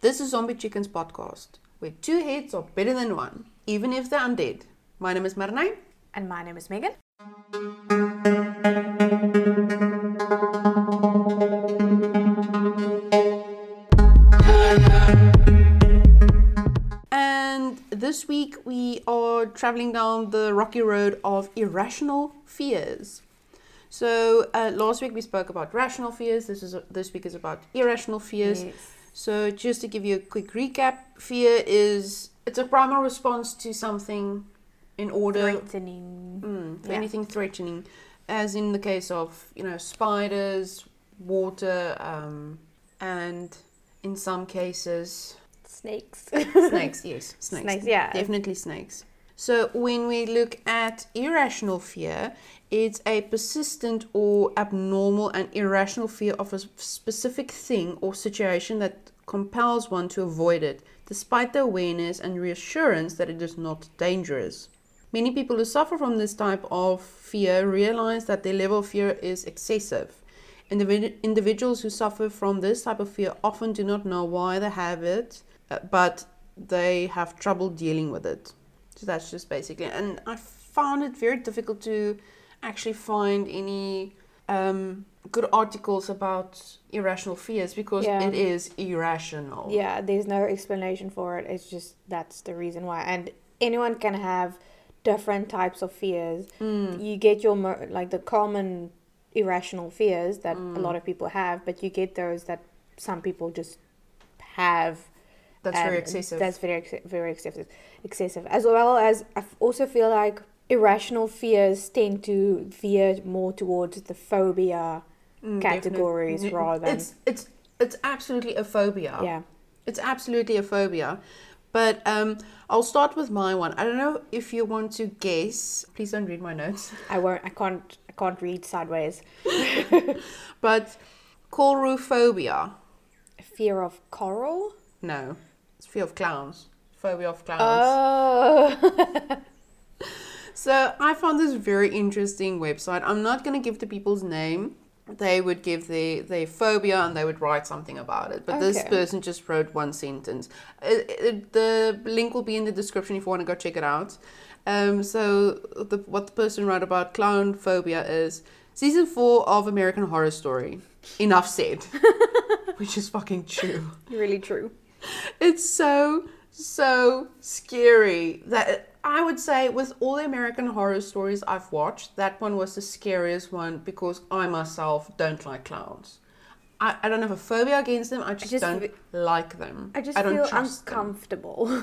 This is Zombie Chickens podcast, where two heads are better than one, even if they're undead. My name is Marnay. And my name is Megan. And this week we are traveling down the rocky road of irrational fears. So uh, last week we spoke about rational fears. This is this week is about irrational fears. Yes. So just to give you a quick recap, fear is it's a primal response to something in order Threatening. mm, Yeah. anything threatening, as in the case of you know spiders, water, um, and in some cases Snakes. snakes. Yes, snakes. Snakes, yeah. definitely snakes. So when we look at irrational fear, it's a persistent or abnormal and irrational fear of a specific thing or situation that compels one to avoid it, despite the awareness and reassurance that it is not dangerous. Many people who suffer from this type of fear realize that their level of fear is excessive. Individ- individuals who suffer from this type of fear often do not know why they have it, uh, but they have trouble dealing with it. So that's just basically. And I found it very difficult to actually find any um, good articles about irrational fears because Yeah. it is irrational. yeah, there's no explanation for it. It's just that's the reason why. And anyone can have different types of fears. Mm. You get your mo- like the common irrational fears that Mm. a lot of people have, but you get those that some people just have. That's very excessive. That's very very excessive. Excessive, as well as I also feel like irrational fears tend to veer more towards the phobia Mm, categories definitely. rather than- It's it's it's absolutely a phobia. yeah. It's absolutely a phobia. But um, I'll start with my one. I don't know if you want to guess. Please don't read my notes. I won't. I can't. I can't read sideways. But coulrophobia. Fear of coral. No, fear of clowns. Phobia of clowns. Oh. So I found this very interesting website. I'm not going to give the people's name. They would give their, their phobia and they would write something about it. But this person just wrote one sentence. It, it, the link will be in the description if you want to go check it out. Um, so the, what the person wrote about clown phobia is season four of American Horror Story. Enough said. Which is fucking true really true. it's so so scary that I would say with all the American horror stories I've watched, that one was the scariest one because I myself don't like clowns. I, I don't have a phobia against them. I just, just don't fe- like them. I just I don't feel trust them.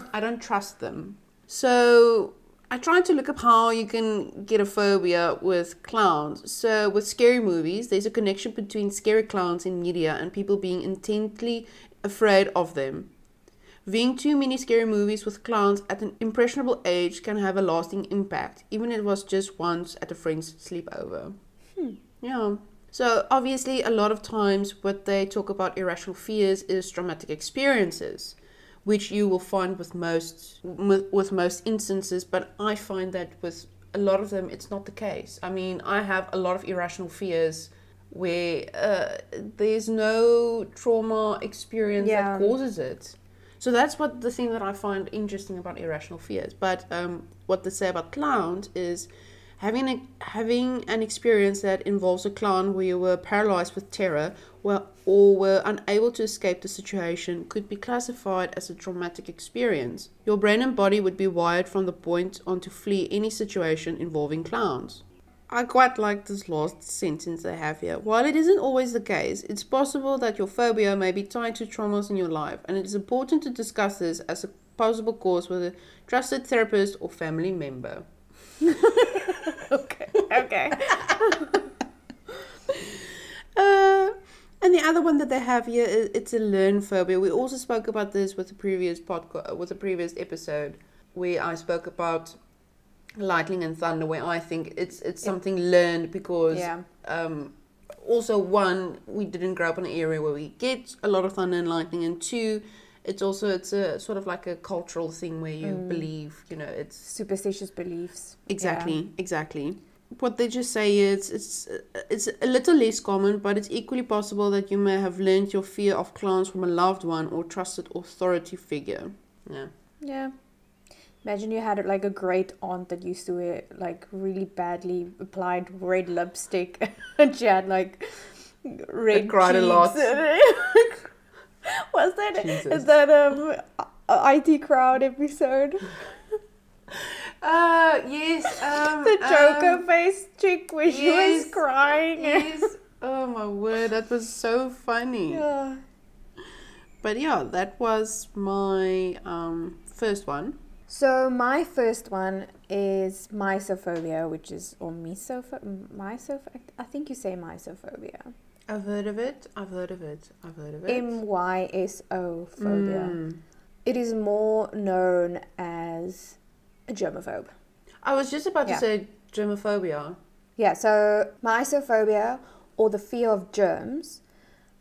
I don't trust them. So I tried to look up how you can get a phobia with clowns. So with scary movies, there's a connection between scary clowns in media and people being intently afraid of them. Viewing too many scary movies with clowns at an impressionable age can have a lasting impact, even if it was just once at a friend's sleepover. Hmm. Yeah. So obviously, a lot of times, what they talk about irrational fears is traumatic experiences, which you will find with most with, with most instances. But I find that with a lot of them, it's not the case. I mean, I have a lot of irrational fears where uh, there's no trauma experience Yeah. that causes it. So that's what the thing that I find interesting about irrational fears. But um, what they say about clowns is having a, having an experience that involves a clown where you were paralyzed with terror well, or were unable to escape the situation could be classified as a traumatic experience. Your brain and body would be wired from the point on to flee any situation involving clowns. I quite like this last sentence they have here. While it isn't always the case, it's possible that your phobia may be tied to traumas in your life, and it is important to discuss this as a possible cause with a trusted therapist or family member. okay. Okay. Uh, and the other one that they have here is it's a learn phobia. We also spoke about this with the previous podcast, with the previous episode, where I spoke about lightning and thunder, where I think it's it's something learned because Yeah. um, also one we didn't grow up in an area where we get a lot of thunder and lightning, and two, it's also it's a sort of like a cultural thing where you Mm. believe, you know, it's Superstitious beliefs. exactly exactly. what they just say is it's it's a little less common, but it's equally possible that you may have learned your fear of clowns from a loved one or trusted authority figure. Yeah. Yeah. Imagine you had like a great aunt that used to wear like really badly applied red lipstick and she had like red cried a lot. cheeks. Was that Jesus. is that um IT crowd episode? Uh yes. Um, The Joker um, face chick where she was crying. yes. Oh my word, that was so funny. Yeah. But yeah, that was my um first one. So my first one is mysophobia, which is or misopho mysoph I think you say mysophobia. I've heard of it. I've heard of it. I've heard of it. M Y S O phobia. Mm. It is more known as a germaphobe. I was just about Yeah. to say germophobia. Yeah, so mysophobia or the fear of germs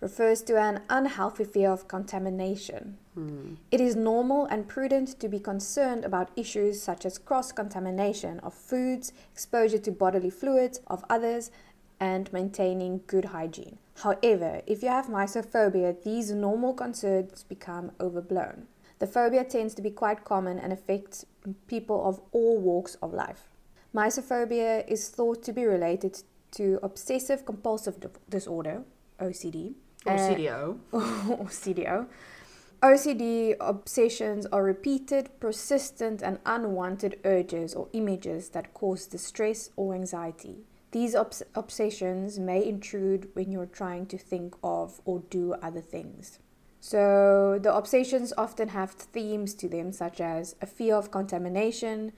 refers to an unhealthy fear of contamination. Hmm. It is normal and prudent to be concerned about issues such as cross contamination of foods, exposure to bodily fluids of others, and maintaining good hygiene. However, if you have mysophobia, these normal concerns become overblown. The phobia tends to be quite common and affects people of all walks of life. Mysophobia is thought to be related to obsessive compulsive disorder, OCD, Or CDO. or CDO. OCD obsessions are repeated, persistent, and unwanted urges or images that cause distress or anxiety. These obs- obsessions may intrude when you're trying to think of or do other things. So, the obsessions often have themes to them, such as a fear of contamination,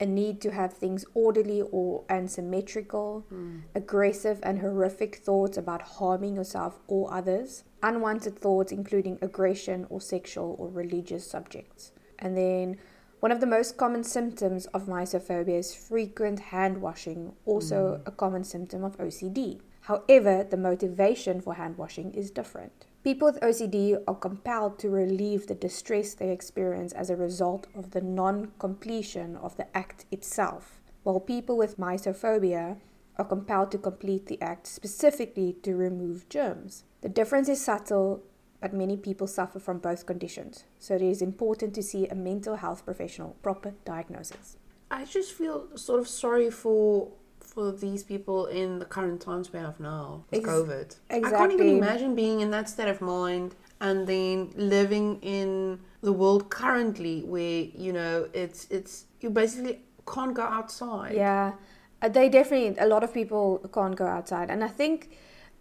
a need to have things orderly or and symmetrical, hmm. aggressive and horrific thoughts about harming yourself or others, unwanted thoughts including aggression or sexual or religious subjects. And then one of the most common symptoms of mysophobia is frequent hand washing, also hmm. a common symptom of OCD. However, the motivation for hand washing is different. People with OCD are compelled to relieve the distress they experience as a result of the non completion of the act itself, while people with mysophobia are compelled to complete the act specifically to remove germs. The difference is subtle, but many people suffer from both conditions, so it is important to see a mental health professional proper diagnosis. I just feel sort of sorry for for these people in the current times we have now with Ex- COVID. I can't even imagine being in that state of mind and then living in the world currently where you know it's it's you basically can't go outside. Yeah, uh, they definitely, a lot of people can't go outside. And I think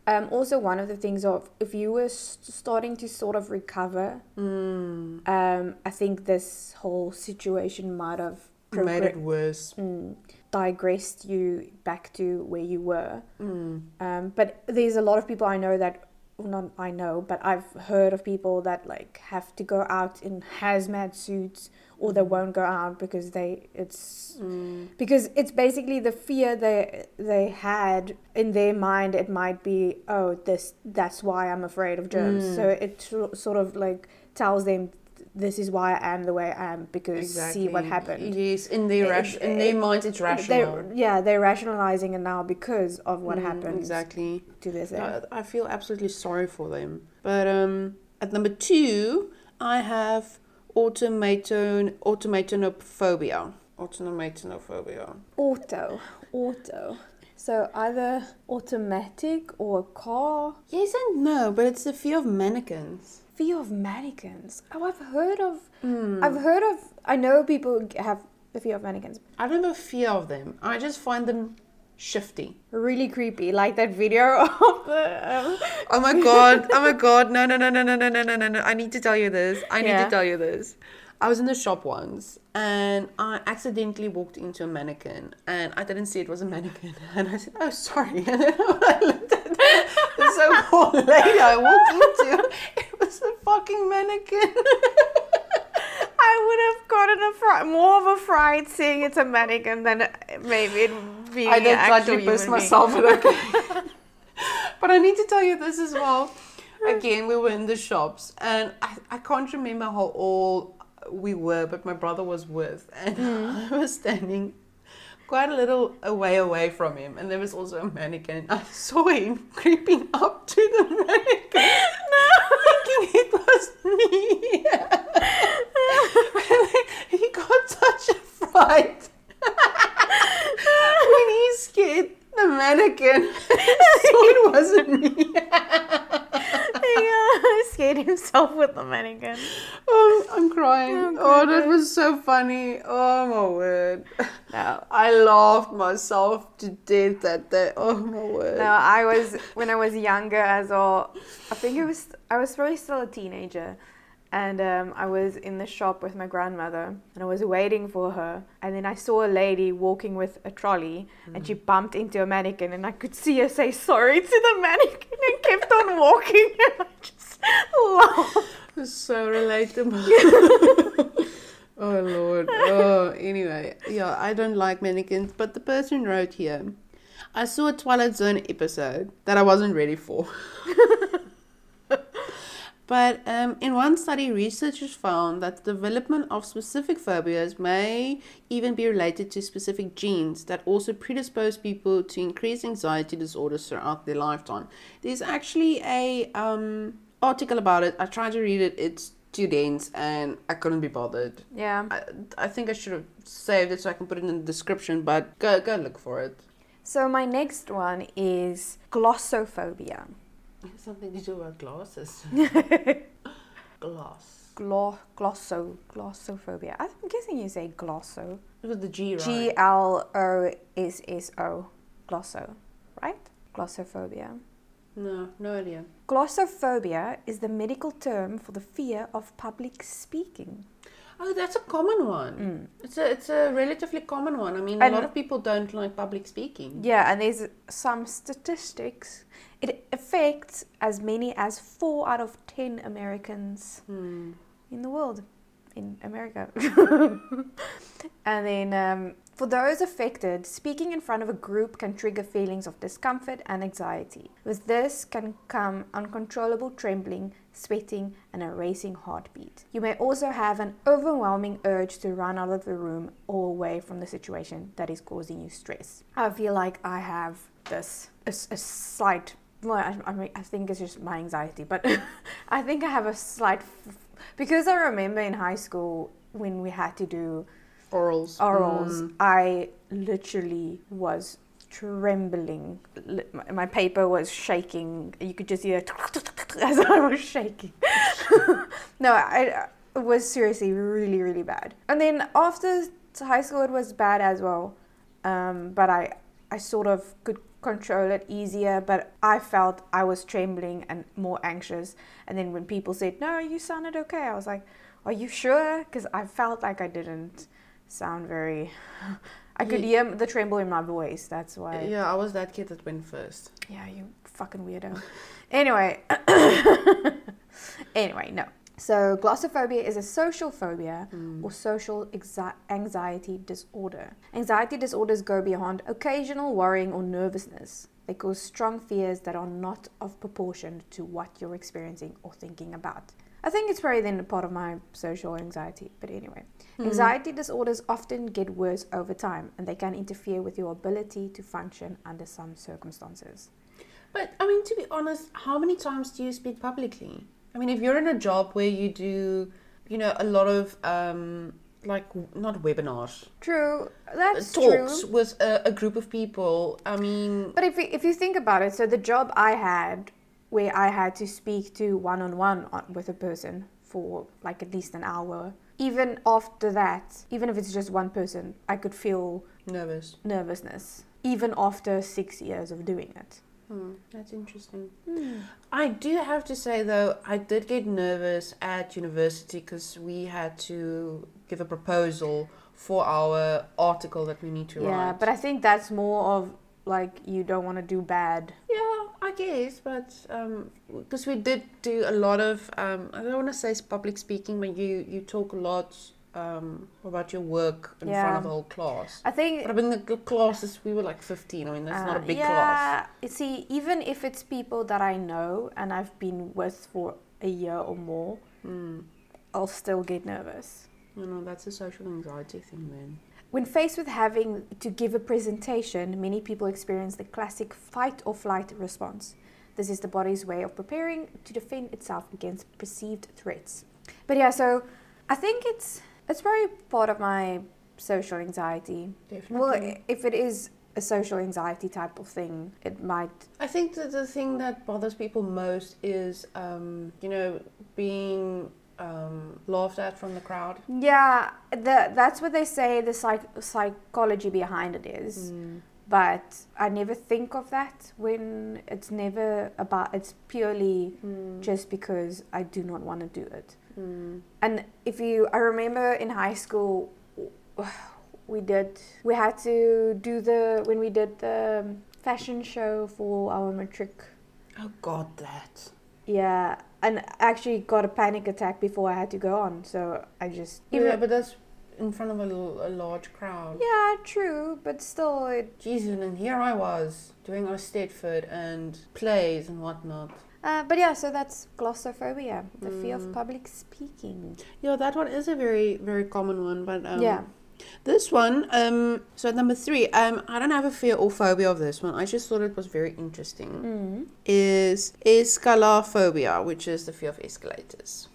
um, also one of the things of if you were starting to sort of recover, Mm, um, I think this whole situation might have made it worse. mm, digressed you back to where you were. Mm. Um, but there's a lot of people I know that, well, not I know, but I've heard of people that like have to go out in hazmat suits or they won't go out because they it's Mm. because it's basically the fear they they had in their mind. It might be oh this that's why I'm afraid of germs. Mm. So it sort of like tells them this is why I am the way I am because see what happened. Yes, in their It- ration, in their it- minds, it's rational. They're, yeah, they're rationalizing it now because of what Mm, happened exactly. to this. I, I feel absolutely sorry for them. But um, at number two, I have automaton automatonophobia. Automatonophobia. Auto, auto. So either automatic or car. Yes and no, but it's the fear of mannequins. Fear of mannequins. Oh, I've heard of. Mm. I've heard of. I know people have the fear of mannequins. I don't have a fear of them. I just find them shifty. Really creepy, like that video of the. Um, Oh my god! Oh my god! No no no no no no no no no! I need to tell you this. I need Yeah. to tell you this. I was in the shop once and I accidentally walked into a mannequin and I didn't see it was a mannequin and I said, "Oh, sorry." And then I looked at the so-called lady I walked into, it was a fucking mannequin. I would have gotten a fri- more of a fright seeing it's a mannequin than maybe it being I did an try actual to piss myself, but okay. but I need to tell you this as well. Again, we were in the shops, and I, I can't remember how old we were, but my brother was with, and I was standing quite a little away away from him, and there was also a mannequin. I saw him creeping up to the mannequin, no. thinking it was me. he got such a fright when he scared the mannequin. so it wasn't me. he uh, scared himself with the mannequin. Oh, I'm crying. Oh, Oh, that was so funny. Oh my word. No. I laughed myself to death that day. Oh my word. No, I was when I was younger as well. I think it was I was probably still a teenager, and um, I was in the shop with my grandmother, and I was waiting for her, and then I saw a lady walking with a trolley, and she bumped into a mannequin, and I could see her say sorry to the mannequin and kept on walking, and I just laughed. It's so relatable. oh lord. Oh, anyway, yeah, I don't like mannequins, but the person wrote here. I saw a Twilight Zone episode that I wasn't ready for. But um, in one study, researchers found that the development of specific phobias may even be related to specific genes that also predispose people to increased anxiety disorders throughout their lifetime. There's actually a um, article about it. I tried to read it. It's too dense, and I couldn't be bothered. Yeah. I, I think I should have saved it so I can put it in the description. But go go look for it. So my next one is glossophobia. Something to do with glasses. Gloss. Glo- glosso glossophobia. I'm guessing you say glosso. It was the G, right? G L O S S O. Glosso, right? Glossophobia. No, no idea. Glossophobia is the medical term for the fear of public speaking. Oh, that's a common one. Mm. It's a it's a relatively common one. I mean, And- a lot of people don't like public speaking. Yeah, and there's some statistics. It affects as many as four out of ten Americans Hmm. in the world, in America. and then, um, for those affected, speaking in front of a group can trigger feelings of discomfort and anxiety. With this can come uncontrollable trembling, sweating, and a racing heartbeat. You may also have an overwhelming urge to run out of the room or away from the situation that is causing you stress. I feel like I have this a, a slight. Well, I, I, mean, I think it's just my anxiety, but I think I have a slight f- because I remember in high school when we had to do Orals. orals, Mm. I literally was trembling. My, my paper was shaking. You could just hear as I was shaking. no, I, it was seriously really, really bad. And then after high school, it was bad as well. Um, but I, I sort of could control it easier. But I felt I was trembling and more anxious. And then when people said, "No, you sounded okay," I was like, "Are you sure?" Because I felt like I didn't sound very. I could Ye- hear the tremble in my voice. That's why. Eh, yeah, I was that kid that went first. Yeah, you fucking weirdo. anyway. anyway, no. So, glossophobia is a social phobia Mm. or social anxiety disorder. Anxiety disorders go beyond occasional worrying or nervousness. They cause strong fears that are not of proportion to what you're experiencing or thinking about. I think it's probably then a part of my social anxiety, but anyway. Hmm. Anxiety disorders often get worse over time and they can interfere with your ability to function under some circumstances. But I mean, to be honest, how many times do you speak publicly? I mean, if you're in a job where you do, you know, a lot of um, like not webinars, True, that's talks true. with a, a group of people. I mean, But if you, if you think about it, so the job I had where I had to speak to one on one with a person for like at least an hour, even after that, even if it's just one person, I could feel nervous. nervousness, even after six years of doing it. Hmm, that's interesting. I do have to say though, I did get nervous at university because we had to give a proposal for our article that we need to Yeah, write. Yeah, but I think that's more of like you don't want to do bad. Yeah, I guess, but because we did do a lot of, um, I don't want to say public speaking, but you you talk a lot um, about your work in front of the whole class. I think But I mean, the classes we were like fifteen. I mean, that's not a Uh, big yeah, class. you see, even if it's people that I know and I've been with for a year or more, Mm. I'll still get nervous. You know, that's a social anxiety thing, then. When faced with having to give a presentation, many people experience the classic fight or flight response. This is the body's way of preparing to defend itself against perceived threats. But yeah, so I think it's it's very part of my social anxiety. Well, if it is a social anxiety type of thing, it might. I think that the thing that bothers people most is, um, you know, being um, laughed at from the crowd. Yeah, the, that's what they say the psych- psychology behind it is. But I never think of that when it's never about, it's purely Mm. just because I do not want to do it. Mm. And if you, I remember in high school, we did, we had to do the, when we did the fashion show for our matric. Oh God, that. Yeah, and I actually got a panic attack before I had to go on. So I just, yeah, but that's in front of a large crowd. yeah, true, but still, it, Jesus, and here I was doing Eisteddfod and plays and whatnot. Uh, but yeah, so that's glossophobia, the fear of Mm. public speaking. Yeah, that one is a very, very common one. But um, Yeah. this one, um, so number three, um, I don't have a fear or phobia of this one. I just thought it was very interesting. Mm. Is escalophobia, which is the fear of escalators.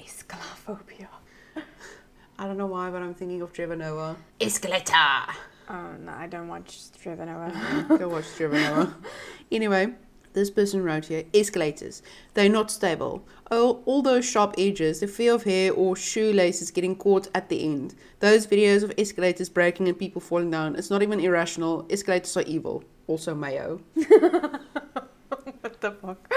Escalophobia. I don't know why, but I'm thinking of Trevor Noah. Escalator. Oh no, I don't watch Trevor Noah. Go watch Trevor Noah. Anyway, this person wrote here escalators. They're not stable. Oh, all those sharp edges, the fear of hair or shoelaces getting caught at the end. Those videos of escalators breaking and people falling down. It's not even irrational. Escalators are evil. Also, Mayo. what the fuck?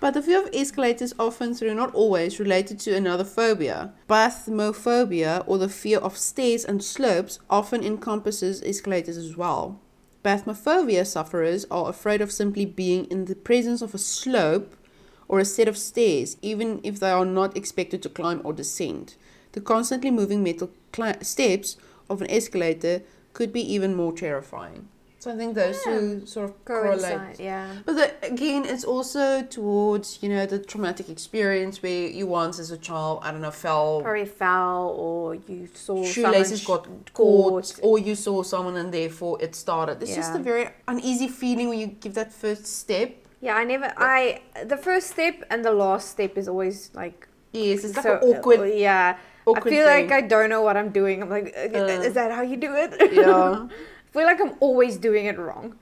But the fear of escalators often, through not always, related to another phobia. Bathmophobia, or the fear of stairs and slopes, often encompasses escalators as well. Bathmophobia sufferers are afraid of simply being in the presence of a slope or a set of stairs, even if they are not expected to climb or descend. The constantly moving metal cli- steps of an escalator could be even more terrifying. So I think those two sort of correlate. Yeah. But the, again, it's also towards you know the traumatic experience where you once as a child, I don't know, fell, Probably fell or you saw shoelaces got caught, or you saw someone and therefore it started. It's just a Yeah. very uneasy feeling when you give that first step. Yeah, I never. I the first step and the last step is always like Yes, it's like so an awkward, Yeah, awkward I feel thing. like I don't know what I'm doing. I'm like, uh, Uh. is that how you do it? yeah. Feel like I'm always doing it wrong.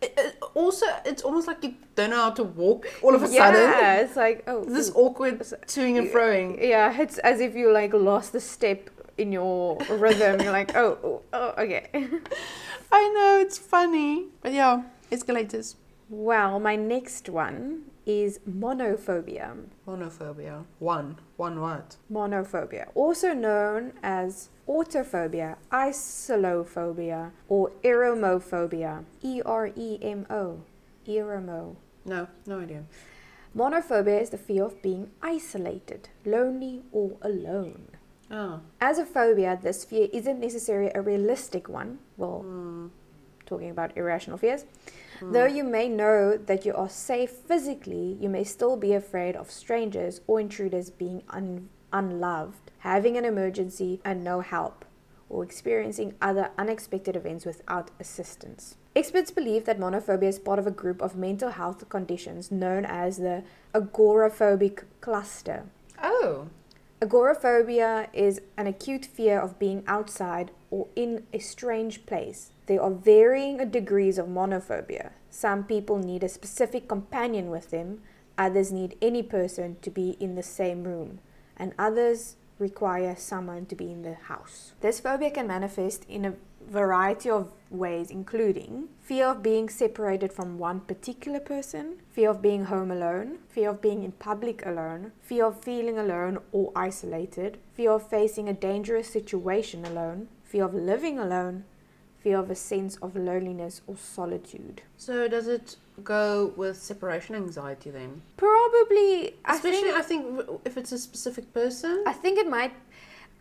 It- it- also, it's almost like you don't know how to walk all of a sudden. Yeah, it's like oh, This awkward toing and froing. Yeah, it's as if you like lost the step in your rhythm. You're like, oh, oh, oh, okay. I know it's funny, but yeah, escalators. Well, my next one is monophobia. Monophobia. One. One what? Monophobia, also known as autophobia, isolophobia, or eremophobia. E R E M O. Eremo. No, no idea. Monophobia is the fear of being isolated, lonely, or alone. Oh. As a phobia, this fear isn't necessarily a realistic one. Well, Hmm. talking about irrational fears. Though hmm. you may know that you are safe physically, you may still be afraid of strangers or intruders being un- unloved, having an emergency and no help, or experiencing other unexpected events without assistance. Experts believe that monophobia is part of a group of mental health conditions known as the agoraphobic cluster. Oh. Agoraphobia is an acute fear of being outside or in a strange place. There are varying degrees of monophobia. Some people need a specific companion with them, others need any person to be in the same room, and others require someone to be in the house. This phobia can manifest in a variety of ways, including fear of being separated from one particular person, fear of being home alone, fear of being in public alone, fear of feeling alone or isolated, fear of facing a dangerous situation alone, fear of living alone, fear of a sense of loneliness or solitude. So does it go with separation anxiety then? Probably, I Especially, think, I think if it's a specific person. I think it might.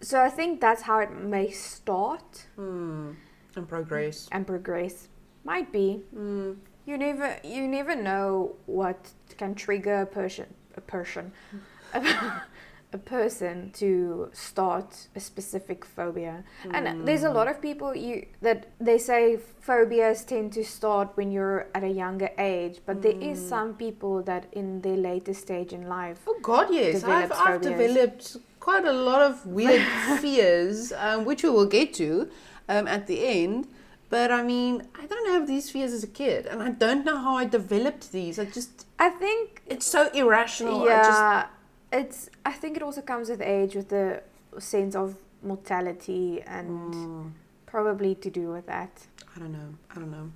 So I think that's how it may start Hmm. And progress. and progress. Might be. Hmm. You never, you never know what can trigger a person, a person, a person to start a specific phobia. And there's a lot of people you that they say phobias tend to start when you're at a younger age, but there is some people that in their later stage in life. Oh God, yes. I've, I've developed quite a lot of weird fears, um, which we will get to um, at the end. But I mean, I don't have these fears as a kid, and I don't know how I developed these. I just, I think it's so irrational. I just, yeah, it's. I think it also comes with age, with the sense of mortality, and Mm, probably to do with that. I don't know. I don't know.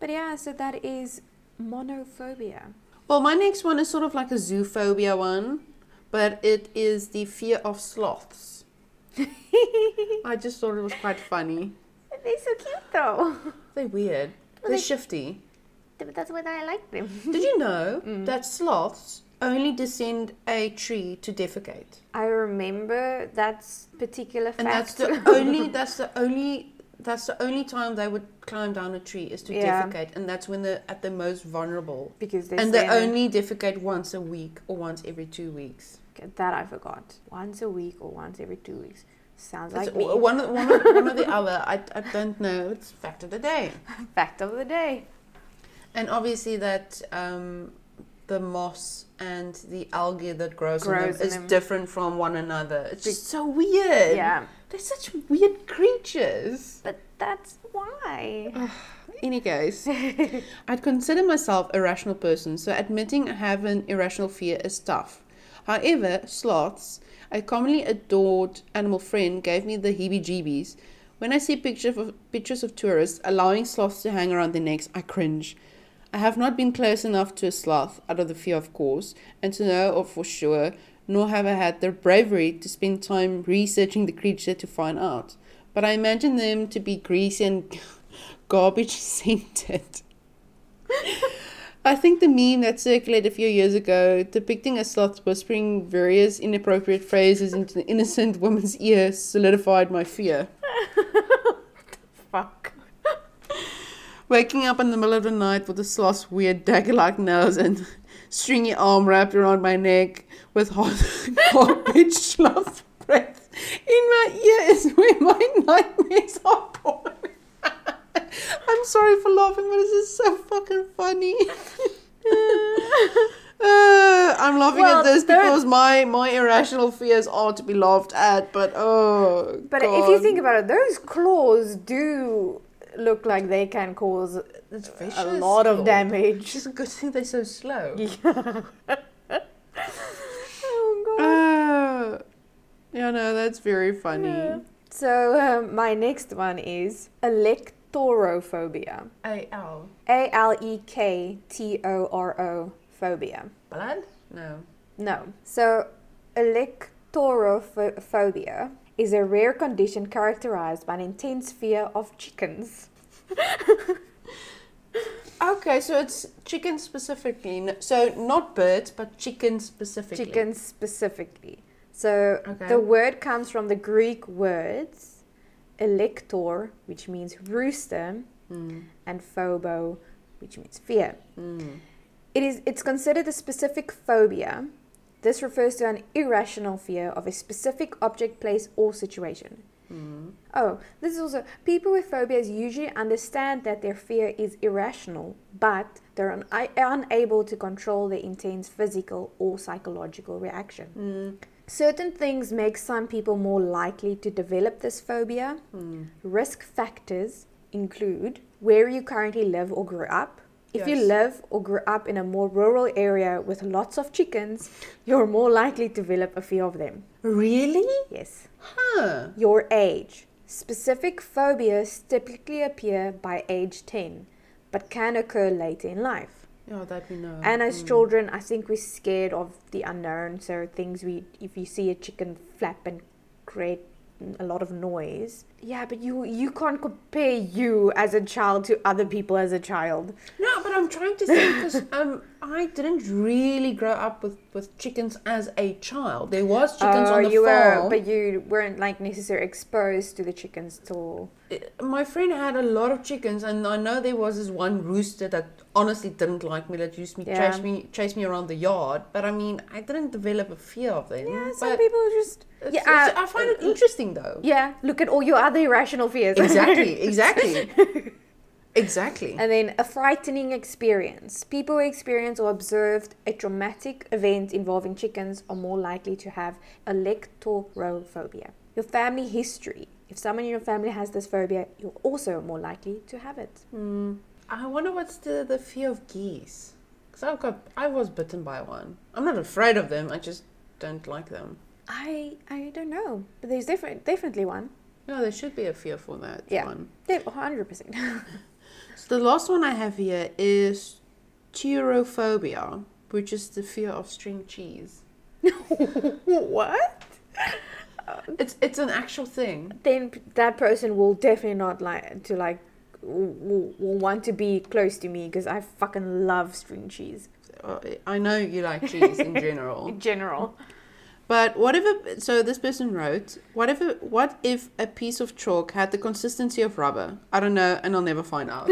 But yeah, so that is monophobia. Well, my next one is sort of like a zoophobia one, but it is the fear of sloths. I just thought it was quite funny. They're so cute though. They're weird. Well, They're they- shifty. But that's why I like them. Did you know Mm. that sloths only descend a tree to defecate? I remember that particular fact. And that's the only that's the only that's the only time they would climb down a tree is to Yeah. defecate and that's when they're at the most vulnerable. because they and they only defecate once a week or once every two weeks. Okay, that I forgot. Once a week or once every two weeks. Sounds It's like me. one, one, of, one or the other. I, I don't know. It's fact of the day. Fact of the day. And obviously that um, the moss and the algae that grows, on Grows them in is them. different from one another. It's Be- just so weird. Yeah. They're such weird creatures. But that's why. Any case, I'd consider myself a rational person, so admitting I have an irrational fear is tough. However, sloths, a commonly adored animal friend, gave me the heebie jeebies. When I see pictures of, pictures of tourists allowing sloths to hang around their necks, I cringe. I have not been close enough to a sloth, out of the fear, of course, and to know of for sure, nor have I had the bravery to spend time researching the creature to find out. But I imagine them to be greasy and garbage scented. I think the meme that circulated a few years ago depicting a sloth whispering various inappropriate phrases into an innocent woman's ear solidified my fear. Fuck. Waking up in the middle of the night with a sloth's weird dagger like nose and stringy arm wrapped around my neck with hot garbage sloth breath in my ear is where my nightmares are born. I'm sorry for laughing, but this is so fucking funny. Uh, I'm laughing Well, at this because my, my irrational fears are to be laughed at, but oh. But if you think about it, those claws do look like they can cause a lot of Lord. damage. It's a good thing they're so slow. Oh god. Uh, yeah, no, that's very funny. Yeah. So um, my next one is alektorophobia. A L. A L E K T O R O phobia. Blood? No. No. So alektorophobia is a rare condition characterized by an intense fear of chickens. Okay, so it's chicken specifically. So not birds, but chicken specifically. Chickens specifically. So Okay. the word comes from the Greek words alektor, which means rooster, Mm. and phobo, which means fear. Mm. It is it's considered a specific phobia. This refers to an irrational fear of a specific object, place, or situation. Mm. Oh, this is also people with phobias usually understand that their fear is irrational, but they're un- unable to control their intense physical or psychological reaction. Mm. Certain things make some people more likely to develop this phobia. Mm. Risk factors include where you currently live or grew up. If you live or grew up in a more rural area with lots of chickens, you're more likely to develop a fear of them. Really? Yes. Huh. Your age. Specific phobias typically appear by age 10, but can occur later in life. Yeah, that we know. And as Mm. children, I think we're scared of the unknown. So things we, if you see a chicken flap and create a lot of noise, yeah, but you you can't compare you as a child to other people as a child. No, but I'm trying to think because um, I didn't really grow up with, with chickens as a child. There was chickens Oh, on the you farm. were, but you weren't like necessarily exposed to the chickens till. my friend had a lot of chickens, and I know there was this one rooster that honestly didn't like me, that used me Yeah. chase me chase me around the yard. But I mean, I didn't develop a fear of them. Yeah, some but people just. it's- yeah, it's- uh, I find it uh, interesting though. Yeah, look at all your other irrational fears. Exactly, exactly, Exactly. And then a frightening experience. People who experience or observed a traumatic event involving chickens are more likely to have electrophobia. Your family history. If someone in your family has this phobia, you're also more likely to have it. Mm. I wonder what's the, the fear of geese. Because I've got, I was bitten by one. I'm not afraid of them, I just don't like them. I I don't know, but there's different, definitely one. No, there should be a fear for that yeah. one. Yeah, 100%. the last one I have here is turophobia, which is the fear of string cheese. What? It's it's an actual thing. Then that person will definitely not like to like will, will want to be close to me because I fucking love string cheese Uh, I know you like cheese in general, in general. But what if a, so this person wrote, what if a, what if a piece of chalk had the consistency of rubber? I don't know, and I'll never find out.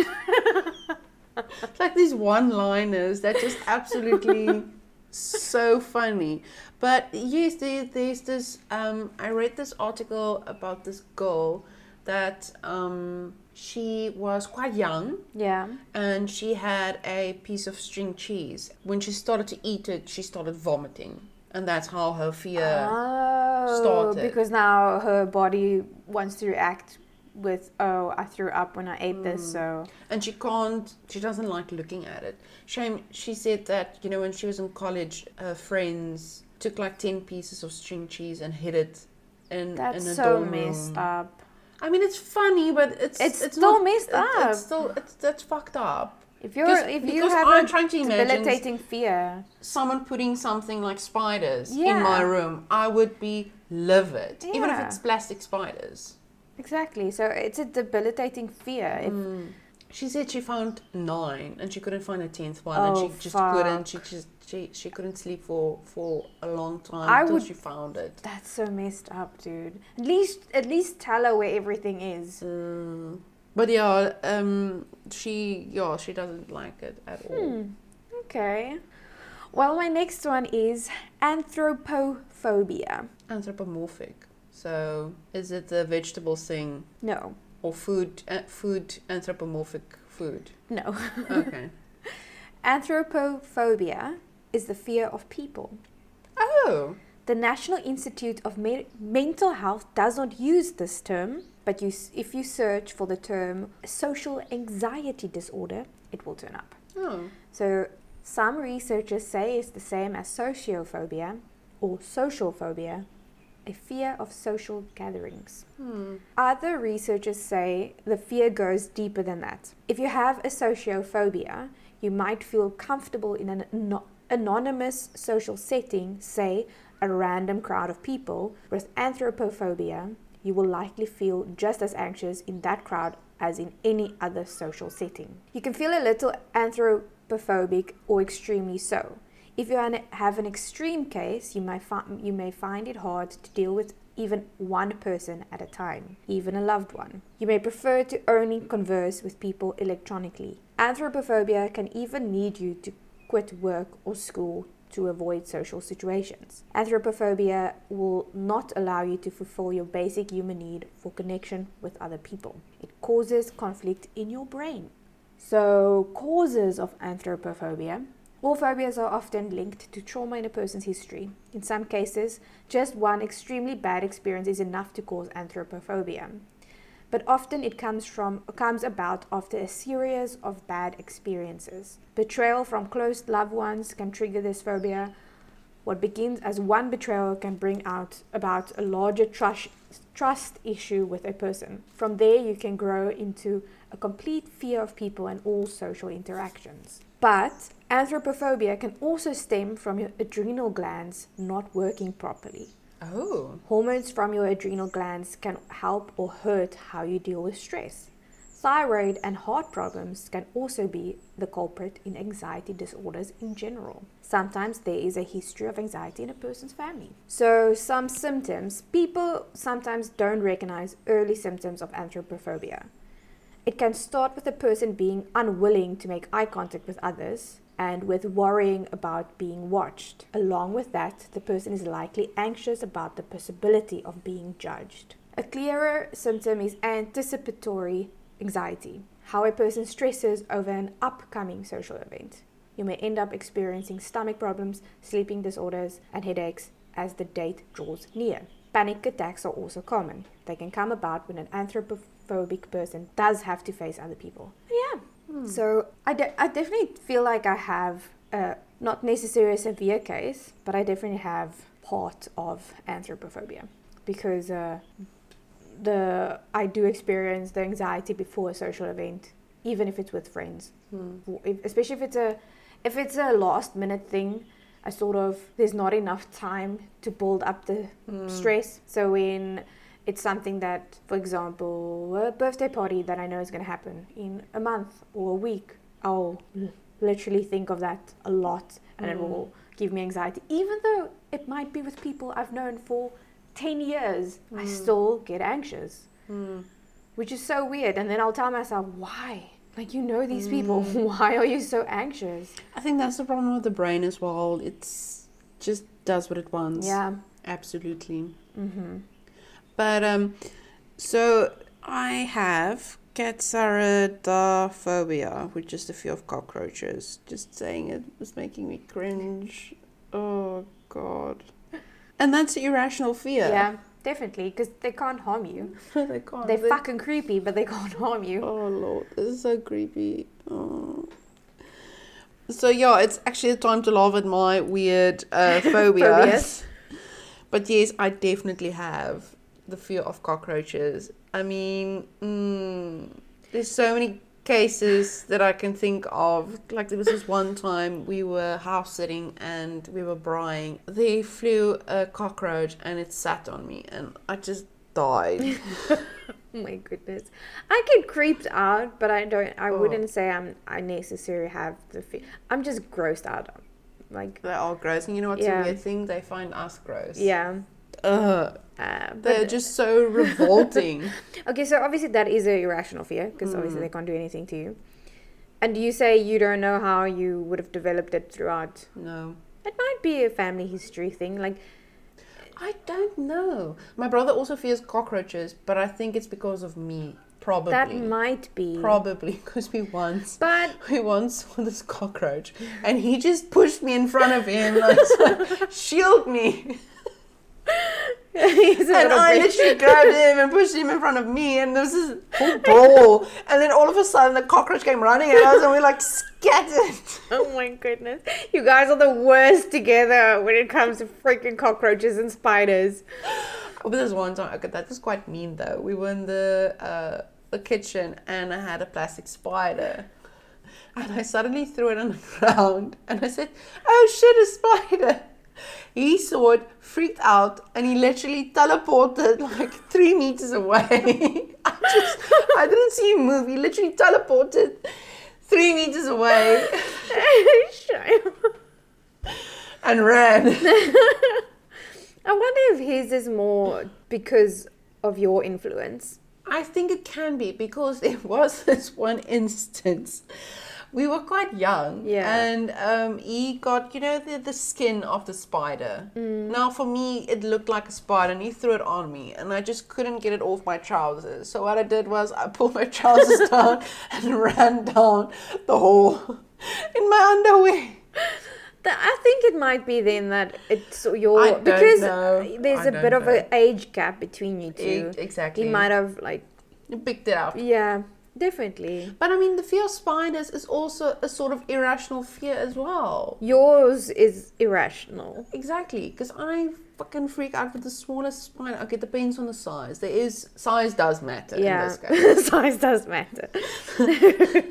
It's like these one-liners that just absolutely so funny. But yes, there, there's this. Um, I read this article about this girl that um, she was quite young Yeah. and she had a piece of string cheese. When she started to eat it, she started vomiting, and that's how her fear. oh, started. because now her body wants to react with oh I threw up when I ate this hmm. so and she can't. She doesn't like looking at it. Shame. She said that you know when she was in college, her friends took like ten pieces of string cheese and hid it in that's in a so dorm messed room. up. I mean, it's funny, but it's It's it's still not, messed up. It's still it's that's fucked up. If you're if you have I'm a trying to imagine debilitating fear, someone putting something like spiders in my room, I would be livid, even if it's plastic spiders. exactly. So it's a debilitating fear. If, She said she found nine and she couldn't find a tenth one, Oh, and she just fuck. couldn't. She just she, she couldn't sleep for for a long time I until would- she found it. That's so messed up, dude. At least at least tell her where everything is. Mm. But yeah, um, she yeah she doesn't like it at all. Hmm. Okay. Well, my next one is anthropophobia. Anthropomorphic. So is it the vegetable thing No. or food? Uh, food anthropomorphic food. No. Okay. Anthropophobia is the fear of people. oh. The National Institute of Me- Mental Health does not use this term, but you, if you search for the term social anxiety disorder, it will turn up. Oh. So, some researchers say it's the same as sociophobia or social phobia, a fear of social gatherings. Hmm. Other researchers say the fear goes deeper than that. If you have a sociophobia, you might feel comfortable in an anonymous social setting, say a random crowd of people. With anthropophobia, you will likely feel just as anxious in that crowd as in any other social setting. You can feel a little anthropophobic or extremely so. If you have an extreme case, you, might fi- you may find it hard to deal with even one person at a time, even a loved one. You may prefer to only converse with people electronically. Anthropophobia can even lead you to quit work or school to avoid social situations. Anthropophobia will not allow you to fulfill your basic human need for connection with other people. It causes conflict in your brain. So, causes of anthropophobia. All phobias are often linked to trauma in a person's history. In some cases, just one extremely bad experience is enough to cause anthropophobia. But often it comes from comes about after a series of bad experiences. Betrayal from close loved ones can trigger this phobia. What begins as one betrayal can bring out about a larger trust trust issue with a person. From there you can grow into a complete fear of people and all social interactions. But anthropophobia can also stem from your adrenal glands not working properly. Oh. Hormones from your adrenal glands can help or hurt how you deal with stress. Thyroid and heart problems can also be the culprit in anxiety disorders in general. Sometimes there is a history of anxiety in a person's family. So, some symptoms people sometimes don't recognize early symptoms of anthropophobia. It can start with a person being unwilling to make eye contact with others and with worrying about being watched. Along with that, the person is likely anxious about the possibility of being judged. A clearer symptom is anticipatory anxiety, how a person stresses over an upcoming social event. You may end up experiencing stomach problems, sleeping disorders, and headaches as the date draws near. Panic attacks are also common. They can come about when an anthropophobic person does have to face other people. Yeah. So I, de- I definitely feel like I have, uh, not necessarily a severe case, but I definitely have part of anthropophobia because uh, the I do experience the anxiety before a social event, even if it's with friends, Hmm. especially if it's a if it's a last minute thing. I sort of there's not enough time to build up the Hmm. stress. So when it's something that, for example, a birthday party that I know is going to happen in a month or a week, I'll literally think of that a lot, and it Mm. will give me anxiety. Even though it might be with people I've known for ten years, I Mm. still get anxious, Hmm. which is so weird. And then I'll tell myself, why? Like you know these people, Mm. why are you so anxious? I think that's the problem with the brain as well. It's just does what it wants. Yeah. Absolutely. Mm-hmm. But um, so I have Katsaridaphobia, which is the fear of cockroaches. Just saying it was making me cringe. Oh God. And that's irrational fear. Yeah, definitely, because they can't harm you. they can't. They're they- fucking creepy, but they can't harm you. Oh Lord, this is so creepy. Oh. So yeah, it's actually time to laugh at my weird uh, phobias. Phobias. But yes, I definitely have the fear of cockroaches. I mean, mm, there's so many cases that I can think of. Like there was this one time we were house sitting and we were brying. They flew a cockroach and it sat on me and I just died. Oh my goodness, I get creeped out, but I don't. I Oh. wouldn't say I'm. I necessarily have the fear. I'm just grossed out. Like they are all gross. And you know what's Yeah. a weird thing? They find us gross. yeah. Ugh. Uh, They're just so revolting. okay, so obviously that is a irrational fear because obviously Mm. they can't do anything to you. And do you say you don't know how you would have developed it throughout. no. It might be a family history thing. Like I don't know. My brother also fears cockroaches, but I think it's because of me. Probably. that might be. Probably because we once But we once saw this cockroach and he just pushed me in front of him like so, shield me. And I bit- literally grabbed him and pushed him in front of me and there was this whole brawl. And then all of a sudden the cockroach came running at us and we like scattered. Oh my goodness. You guys are the worst together when it comes to freaking cockroaches and spiders. Oh, but there's one time, okay, that was quite mean though. We were in the uh, the kitchen and I had a plastic spider. And I suddenly threw it on the ground and I said, Oh shit, a spider. He saw it, freaked out, and he literally teleported like three meters away. I just, I didn't see him move. He literally teleported three meters away and ran. I wonder if his is more because of your influence. I think it can be because there was this one instance. We were quite young, Yeah. and um, he got you know the the skin of the spider. Now for me, it looked like a spider, and he threw it on me, and I just couldn't get it off my trousers. So what I did was I pulled my trousers down and ran down the hall in my underwear. I think it might be then that it's your I don't because know. there's I a bit don't of an age gap between you two. E- exactly. He might have like You picked it up. yeah, definitely. But I mean, the fear of spiders is also a sort of irrational fear as well. Yours is irrational. Exactly, because I fucking freak out with the smallest spider. Okay, it depends on the size. There is size does matter in Yeah, this case. size does matter.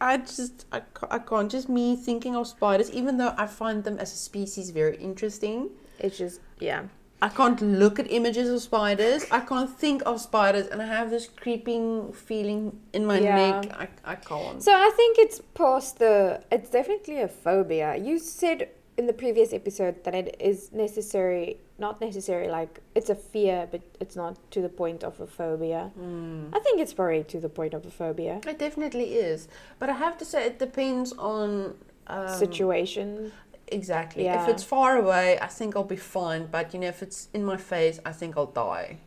I just I, I can't. Just me thinking of spiders, even though I find them as a species very interesting. It's just yeah. I can't look at images of spiders. I can't think of spiders, and I have this creeping feeling in my Yeah. neck. I, I can't. So I think it's past the. It's definitely a phobia. You said in the previous episode that it is necessary, not necessary, like it's a fear, but it's not to the point of a phobia. Hmm. I think it's probably to the point of a phobia It definitely is, but I have to say it depends on um, situation. Exactly. Yeah. If it's far away, I think I'll be fine. But you know, if it's in my face, I think I'll die.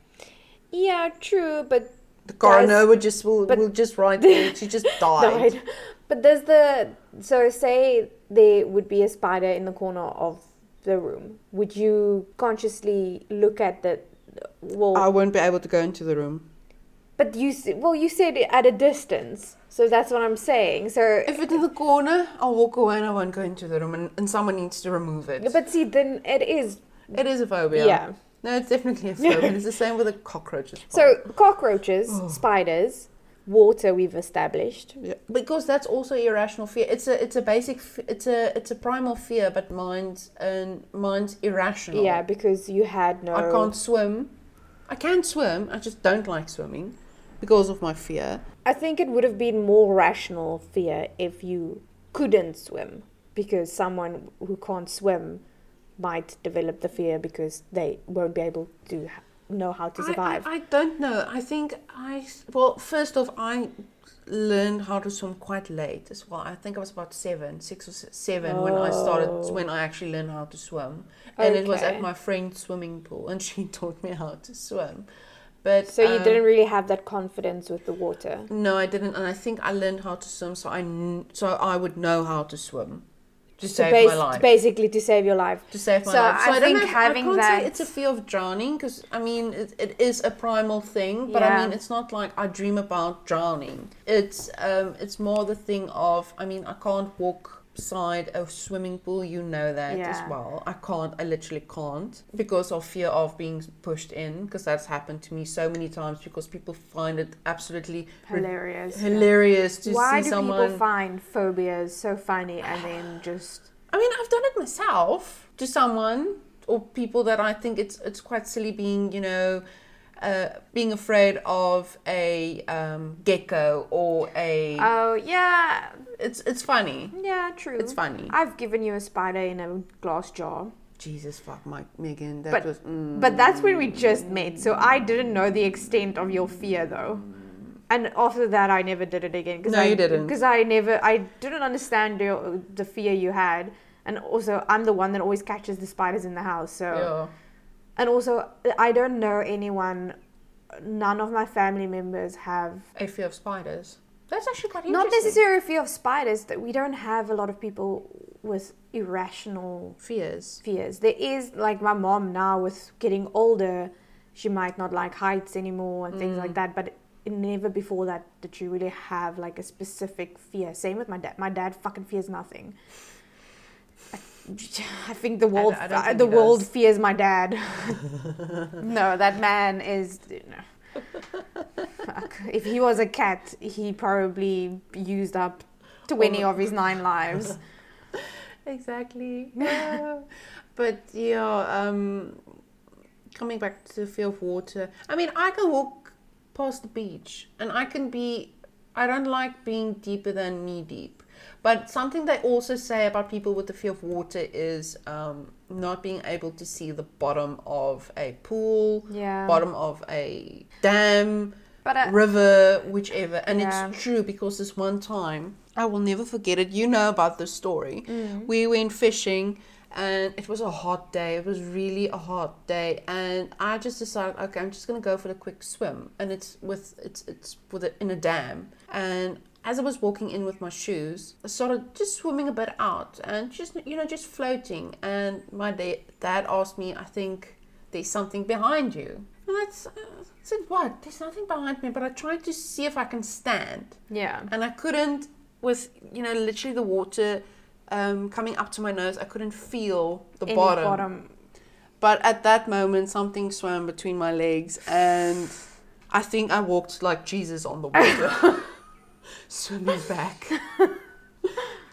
Yeah, true, but The coroner would just will, will just write there. She just died. died. But there's the so say there would be a spider in the corner of the room. Would you consciously look at the well? I won't be able to go into the room. But you well you said at a distance, so that's what I'm saying. So If it's in the corner, I'll walk away and I won't go into the room. And, and someone needs to remove it. but see then it is it is a phobia. yeah. No, it's definitely a phobia. it's the same with the cockroaches. So cockroaches, Oh. spiders, water we've established. Yeah, because that's also irrational fear. It's a it's a basic it's a it's a primal fear, but mine's and mine's irrational. Yeah, because you had no. I can't swim. I can swim. I just don't like swimming because of my fear. I think it would have been more rational fear if you couldn't swim, because someone who can't swim might develop the fear because they won't be able to know how to survive. I, I don't know. I think I well, first off, I learned how to swim quite late as well. I think I was about seven, six or se- seven when I started Oh. when I actually learned how to swim, and it was at my friend's swimming pool, and she taught me how to swim. But so you um, didn't really have that confidence with the water. No, I didn't, and I think I learned how to swim, so I kn- so I would know how to swim to So save bas- my life. basically to save your life. to save my So life. So I don't think have- having I can't that- say it's a fear of drowning because I mean it, it is a primal thing, but Yeah. I mean it's not like I dream about drowning. It's um it's more the thing of I mean I can't walk beside a swimming pool. You know that as well. I can't. I literally can't because of fear of being pushed in because that's happened to me so many times because people find it absolutely Hilarious. yeah. hilarious to Why see do people find phobias so funny and then just I mean, I've done it myself to someone or people that I think it's it's quite silly being, you know, uh, being afraid of a um, gecko or a. oh yeah it's it's funny. yeah true. It's funny. I've given you a spider in a glass jar. Jesus fuck, Mike Megan, that But- was. Mm, But that's when we just met, so I didn't know the extent of your fear though. And after that, I never did it again. Cause No, I, you didn't. Because I never, I didn't understand your, the fear you had. And also, I'm the one that always catches the spiders in the house. So, yeah. and also, I don't know anyone. None of my family members have a fear of spiders. That's actually quite not necessarily a fear of spiders. That we don't have a lot of people with irrational fears. fears. There is like my mom now with getting older, she might not like heights anymore and things like Mm. that. But never before that did she really have like a specific fear. Same with my dad. My dad fucking fears nothing. I, I think the world, I don't think the world does. fears my dad. no, that man is. No. Fuck. If he was a cat, he probably used up twenty Oh. of his nine lives. Exactly. Yeah. but yeah, um, coming back to the fear of water. I mean, I can walk past the beach, and I can be. I don't like being deeper than knee deep. But something they also say about people with the fear of water is um, not being able to see the bottom of a pool, Yeah. bottom of a dam, But uh, river, whichever. And Yeah. it's true because this one time, I will never forget it. You know about this story. Mm. We went fishing and it was a hot day. It was really a hot day. And I just decided, okay, I'm just going to go for a quick swim. And it's with, it's, it's with it in a dam. And as I was walking in with my shoes, I started just swimming a bit out and just, you know, just floating. And my da- dad asked me, I think there's something behind you. And that's, uh, I said, what? There's nothing behind me. But I tried to see if I can stand. yeah. And I couldn't, with, you know, literally the water um, coming up to my nose, I couldn't feel the Any bottom. But at that moment, something swam between my legs, and I think I walked like Jesus on the water, swimming back.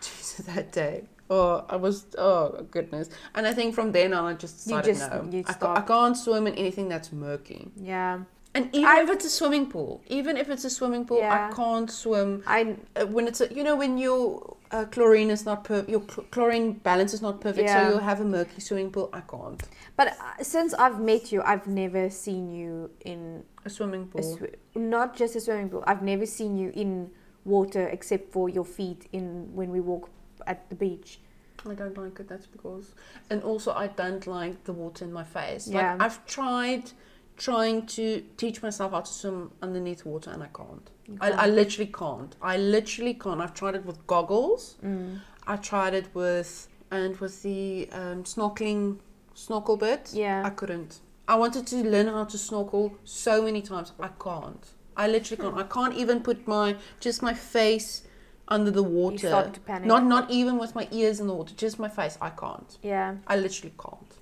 Jesus, that day. Oh, I was. Oh goodness! And I think from then on, I just You decided just- no. you I, ca- I can't swim in anything that's murky. Yeah. And even I- if it's a swimming pool, even if it's a swimming pool, Yeah. I can't swim. I Uh, when it's a, you know when your uh, chlorine is not per your cl- chlorine balance is not perfect, Yeah. so you'll have a murky swimming pool. I can't. but uh, since I've met you, I've never seen you in A swimming a pool. sw- not just a swimming pool. I've never seen you in water except for your feet in when we walk at the beach. I don't like it. That's because, and also I don't like the water in my face. Yeah. Like I've tried trying to teach myself how to swim underneath water, and I can't. You I, I literally can't. I literally can't. I've tried it with goggles. Mm. I tried it with and with the um, snorkeling snorkel bit. Yeah. I couldn't. I wanted to learn how to snorkel so many times. I can't. I literally can't. I can't even put my just my face under the water. You start to panic. Not not even with my ears in the water. Just my face. I can't. yeah. I literally can't.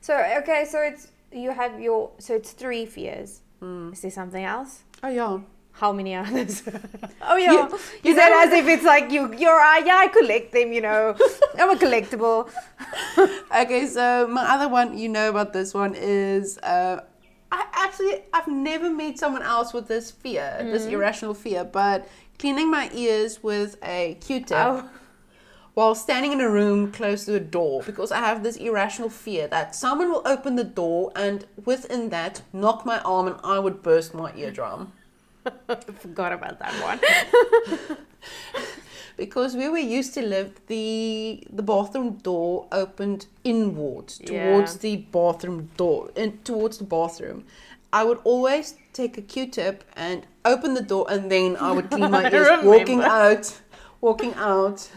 So okay, so it's you have your so it's three fears. Mm. Is there something else? Oh yeah. How many others? oh yeah, You- you, you said as if it's like you you're uh, yeah I collect them. You know, I'm a collectible. Okay, so my other one, you know about this one is uh, I actually I've never met someone else with this fear, this Mm-hmm. irrational fear, but cleaning my ears with a Q-tip Oh. while standing in a room close to a door because I have this irrational fear that someone will open the door and within that knock my arm and I would burst my eardrum. I forgot about that one. because where we used to live, the the bathroom door opened inwards Yeah. towards the bathroom door, in, towards the bathroom. I would always take a Q-tip and open the door, and then I would clean my ears, walking out, walking out,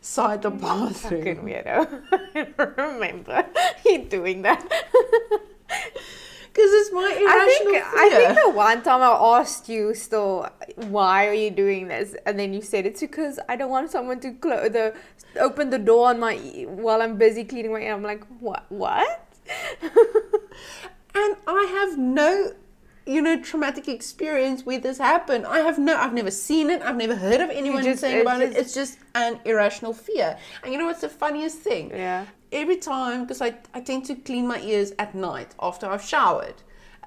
side the bathroom. Fucking weirdo. I remember you doing that. Because it's my I irrational think fear. I think the one time I asked you still why are you doing this, and then you said it's because I don't want someone to close the open the door on my while I'm busy cleaning my ear. I'm like, what? What? and I have no, you know, traumatic experience where this happened. I have no, I've never seen it. I've never heard of anyone just- saying about it. It's just an irrational fear. And you know what's the funniest thing? Yeah. Every time, because I, I tend to clean my ears at night after I've showered.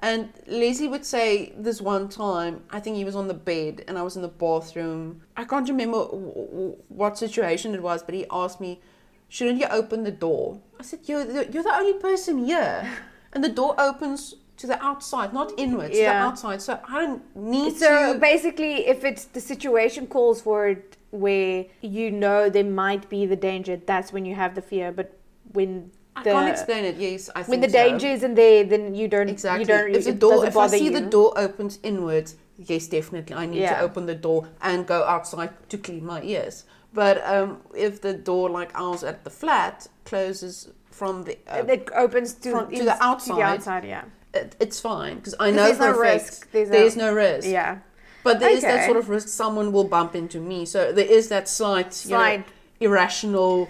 And Leslie would say this one time, I think he was on the bed and I was in the bathroom. I can't remember w- w- what situation it was, but he asked me, Shouldn't you open the door? I said, You're the, you're the only person here. And the door opens to the outside, not inwards, to the outside. So I don't need So to. basically, if it's the situation calls for it, where you know there might be the danger, that's when you have the fear. But when I the can't explain it. Yes, I think when the so. danger isn't there, then you don't Exactly. You don't. if the door, if I see you. the door opens inwards, yes, definitely, I need Yeah. to open the door and go outside to clean my ears. But um, if the door, like ours at the flat, closes from the, uh, it opens to, from- to the outside. outside, yeah. It, it's fine because I know there's no a fact risk. There's there's, no- no risk. Yeah. But there is that sort of risk someone will bump into me. So there is that slight, you know, irrational.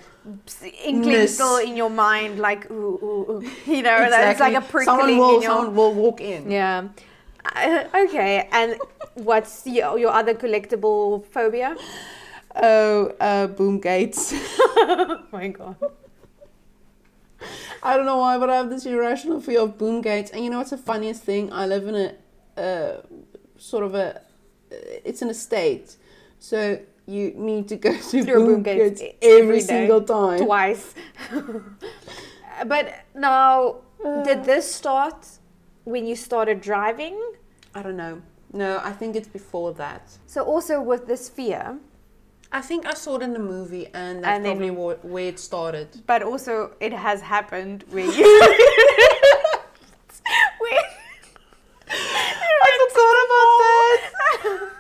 inkling still in your mind, like ooh, ooh, ooh. you know, that's like a prickling someone will, in your. someone will walk in. Yeah. Uh, okay, and what's your, your other collectible phobia? Oh, uh, boom gates. Oh my god. I don't know why, but I have this irrational fear of boom gates. And you know what's the funniest thing? I live in a uh, sort of a. It's an estate, so you need to go through, Through boom, boom gates gates, every single time. Twice. but now, Uh. did this start when you started driving? I don't know. No, I think it's before that. So also with this fear, I think I saw it in the movie, and that's And then- probably where, where it started. but also it has happened where you. where I forgot about that.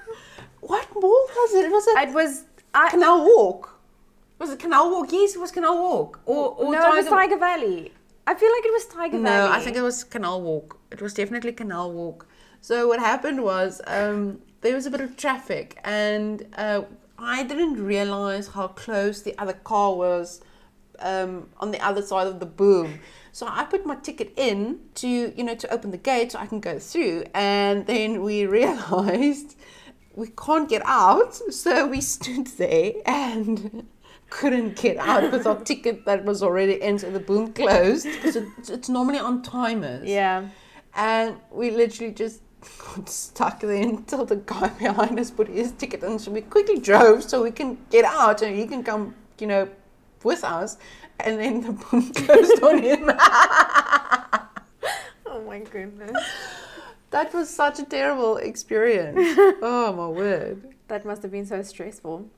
what mall was it? Was it it was. I, Canal Walk? Was it Canal Walk? Yes, it was Canal Walk. Or, or no, it was Tyger Valley. I feel like it was Tyger No, Valley. I think it was Canal Walk. It was definitely Canal Walk. So what happened was um, there was a bit of traffic, and uh, I didn't realize how close the other car was um, on the other side of the boom. So I put my ticket in to you know to open the gate so I can go through, and then we realized we can't get out, so we stood there and couldn't get out with our ticket that was already in, so the boom closed because it's, it's normally on timers. Yeah. And we literally just got stuck there until the guy behind us put his ticket in. So we quickly drove so we can get out and he can come, you know, with us. And then the boom closed on him. Oh my goodness. That was such a terrible experience. oh my word. That must have been so stressful.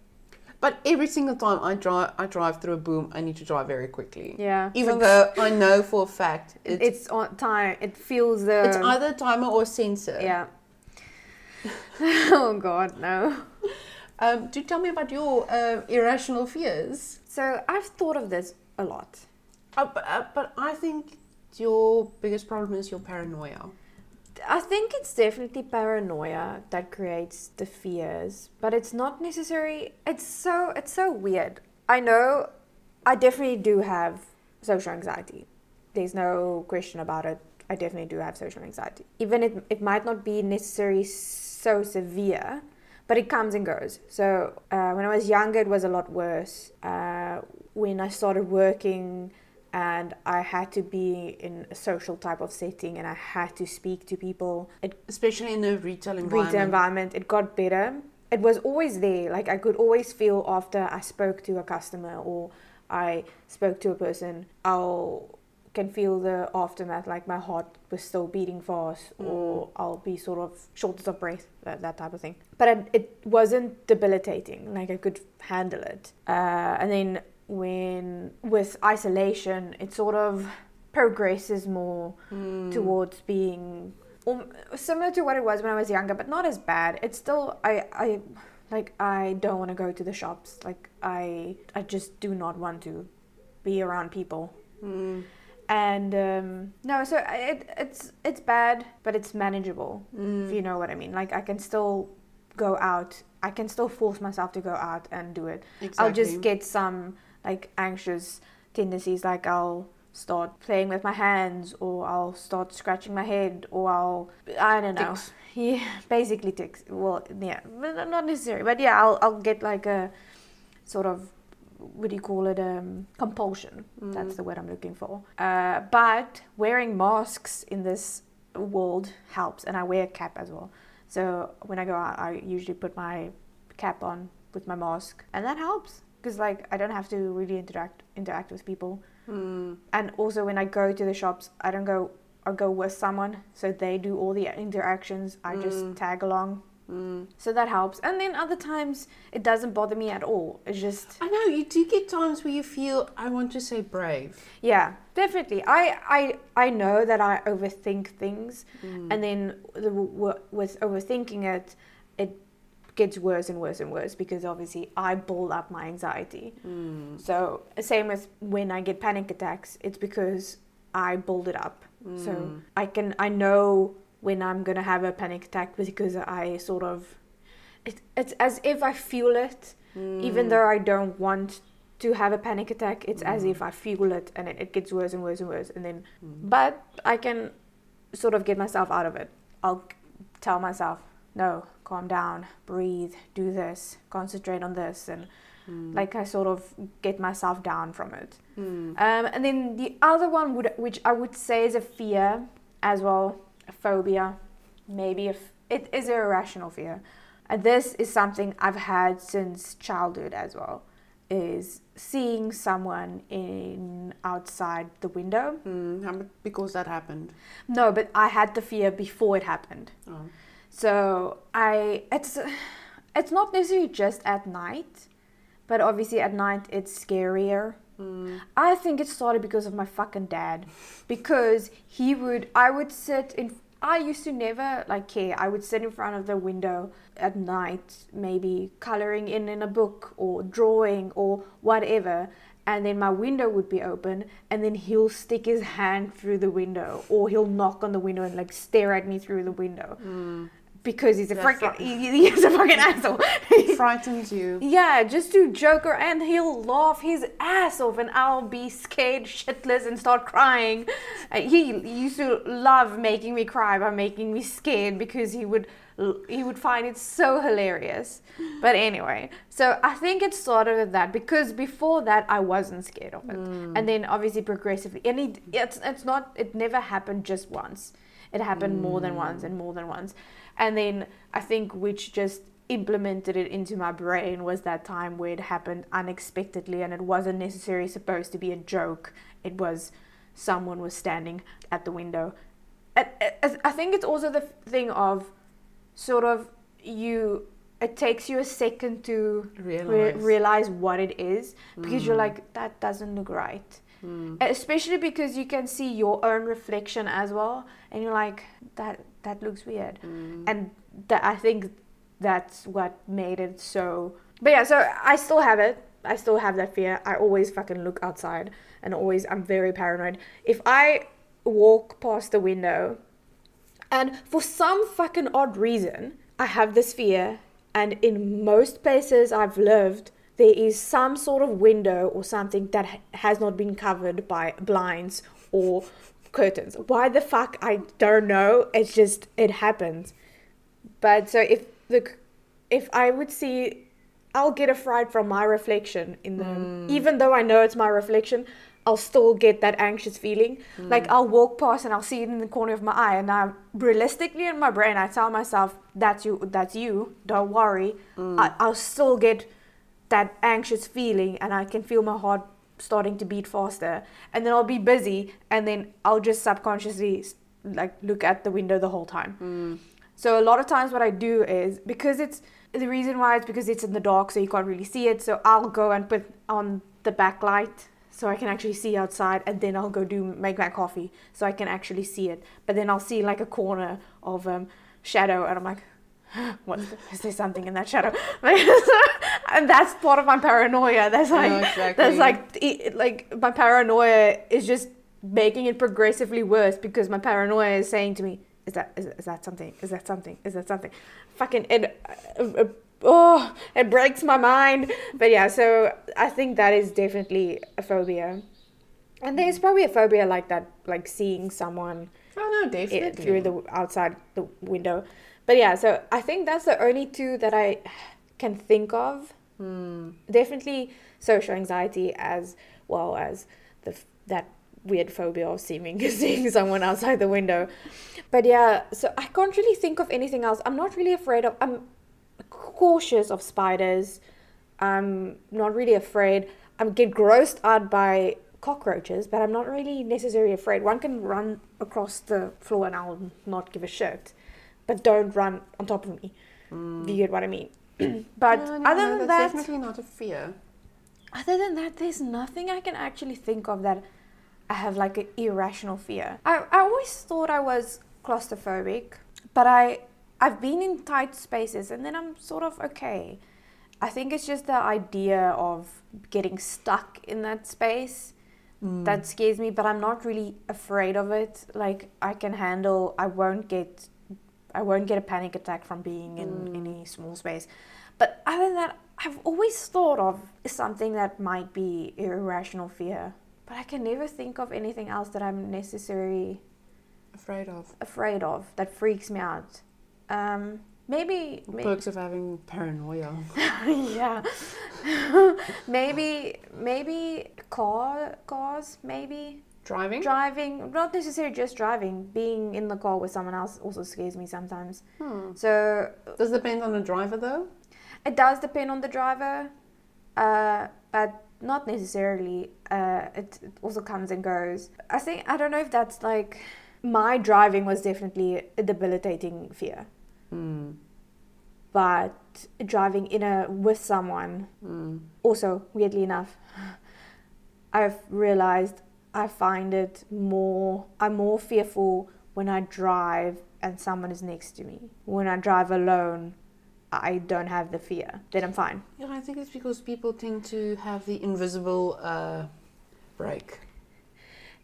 But every single time I drive, I drive through a boom. I need to drive very quickly. Yeah. Even though I know for a fact it's, it's on time. It feels the. it's either a timer or a sensor. Yeah. oh God, no. Um, do tell me about your uh, irrational fears. So I've thought of this a lot. Uh, but, uh, but I think your biggest problem is your paranoia. I think it's definitely paranoia that creates the fears, but it's not necessary. It's so it's so weird. I know I definitely do have social anxiety. There's no question about it. I definitely do have social anxiety. Even it it might not be necessarily so severe, but it comes and goes. So uh, when I was younger, it was a lot worse. Uh, when I started working and I had to be in a social type of setting and I had to speak to people. It Especially in a retail environment. retail environment, it got better. It was always there. Like I could always feel after I spoke to a customer or I spoke to a person, I'll can feel the aftermath, like my heart was still beating fast, or I'll be sort of shortness of breath, that, that type of thing. But it, it wasn't debilitating. Like I could handle it. Uh, and then when with isolation, it sort of progresses more towards being um, similar to what it was when I was younger, but not as bad. It's still I I like I don't want to go to the shops. Like I I just do not want to be around people. Mm. And um, no, so it it's it's bad, but it's manageable. Mm. If you know what I mean. Like I can still go out. I can still force myself to go out and do it. Exactly. I'll just get some like anxious tendencies like I'll start playing with my hands or I'll start scratching my head or I'll I don't know. Tics. Yeah, basically ticks. Well, yeah, not necessarily. But yeah, I'll I'll get like a sort of what do you call it? Um, compulsion. That's the word I'm looking for. Uh, but wearing masks in this world helps, and I wear a cap as well. So when I go out, I usually put my cap on with my mask, and that helps because like I don't have to really interact interact with people. Mm. And also when I go to the shops, I don't go. I go with someone, so they do all the interactions. I just tag along, Mm. so that helps. And then other times it doesn't bother me at all. It's just I know you do get times where you feel I want to say brave. Yeah, definitely. I I I know that I overthink things, and then the, with overthinking it, it gets worse and worse and worse because obviously I build up my anxiety. Hmm. So same with when I get panic attacks, it's because I build it up. So hmm. I can I know when I'm gonna have a panic attack because I sort of it, it's as if I feel it, hmm. even though I don't want to have a panic attack. It's as if I feel it, and it, it gets worse and worse and worse. And then, but I can sort of get myself out of it. I'll tell myself, no, calm down, breathe, do this, concentrate on this, and like I sort of get myself down from it. Um, and then the other one would, which I would say is a fear as well, a phobia, maybe if it is an irrational fear. And this is something I've had since childhood as well. Is seeing someone in outside the window. Mm. Because that happened. No, but I had the fear before it happened. Oh. So I it's it's not necessarily just at night, but obviously at night it's scarier. Hmm. I think it started because of my fucking dad, because he would I would sit in. I used to never like care. I would sit in front of the window at night, maybe coloring in in a book or drawing or whatever, and then my window would be open, and then he'll stick his hand through the window, or he'll knock on the window and like stare at me through the window, hmm. Because he's a That freaking he, he's a fucking asshole. He frightens you. Yeah, just do Joker and he'll laugh his ass off, and I'll be scared shitless and start crying. Uh, he used to love making me cry by making me scared because he would he would find it so hilarious. But anyway, so I think it started with that because before that I wasn't scared of it, and then obviously progressively, and it, it's it's not it never happened just once. It happened more than once and more than once, and then I think which just implemented it into my brain was that time where it happened unexpectedly and it wasn't necessarily supposed to be a joke. It was someone was standing at the window. And I think it's also the thing of sort of you. It takes you a second to re- Realize. realize what it is because you're mm. like that doesn't look right. Mm. Especially because you can see your own reflection as well, and you're like that that looks weird, mm. and that I think that's what made it so. But yeah, so I still have it. I still have that fear. I always fucking look outside, and always I'm very paranoid. If I walk past the window, and for some fucking odd reason, I have this fear, and in most places I've lived, there is some sort of window or something that has not been covered by blinds or curtains. Why the fuck? I don't know. It's just, it happens. But so if the if I would see, I'll get a fright from my reflection in the. Hmm. Even though I know it's my reflection, I'll still get that anxious feeling. Hmm. Like I'll walk past and I'll see it in the corner of my eye, and I realistically in my brain I tell myself that's you, that's you. Don't worry. Hmm. I, I'll still get that anxious feeling, and I can feel my heart starting to beat faster, and then I'll be busy, and then I'll just subconsciously like look at the window the whole time. So a lot of times what I do is because it's the reason why it's because it's in the dark so you can't really see it. So I'll go and put on the backlight so I can actually see outside and then I'll go do make my coffee so I can actually see it. But then I'll see like a corner of um, shadow and I'm like what is there something in that shadow? And that's part of my paranoia. That's like exactly. that's like it, like my paranoia is just making it progressively worse because my paranoia is saying to me is that is, is that something? Is that something? Is that something? Fucking it uh, uh, oh it breaks my mind. But yeah so i think that is definitely a phobia. And there's probably a phobia like that like seeing someone Oh no, it, definitely. through the outside the window but yeah so i think that's the only two that i can think of. Hmm. definitely social anxiety as well as the that weird phobia of seeming seeing someone outside the window. But yeah so i can't really think of anything else. I'm not really afraid of i'm cautious of spiders. I'm not really afraid. I get grossed out by cockroaches but i'm not really necessarily afraid. One can run across the floor and i'll not give a shit but don't run on top of me mm. do you get what i mean but No, no, other no, than that definitely not a fear. other than that, there's nothing I can actually think of that I have like an irrational fear. I, I always thought I was claustrophobic, but I I've been in tight spaces and then I'm sort of okay. I think it's just the idea of getting stuck in that space mm. that scares me, but I'm not really afraid of it. Like I can handle I won't get I won't get a panic attack from being in any small space. But other than that, I've always thought of something that might be irrational fear. But I can never think of anything else that I'm necessarily Afraid of. afraid of that freaks me out. Um, maybe, maybe Perks of having paranoia. yeah. maybe maybe car cars maybe Driving? driving not necessarily just driving being in the car with someone else also scares me sometimes Hmm. so Does it depend on the driver though? it does depend on the driver uh, but not necessarily uh, it, it also comes and goes i think i don't know if that's like my driving was definitely a debilitating fear Hmm. but driving in a with someone Hmm. also weirdly enough i've realized i find it more i'm more fearful when i drive and someone is next to me. When i drive alone i don't have the fear. Then i'm fine. Yeah, I think it's because people tend to have the invisible uh, brake.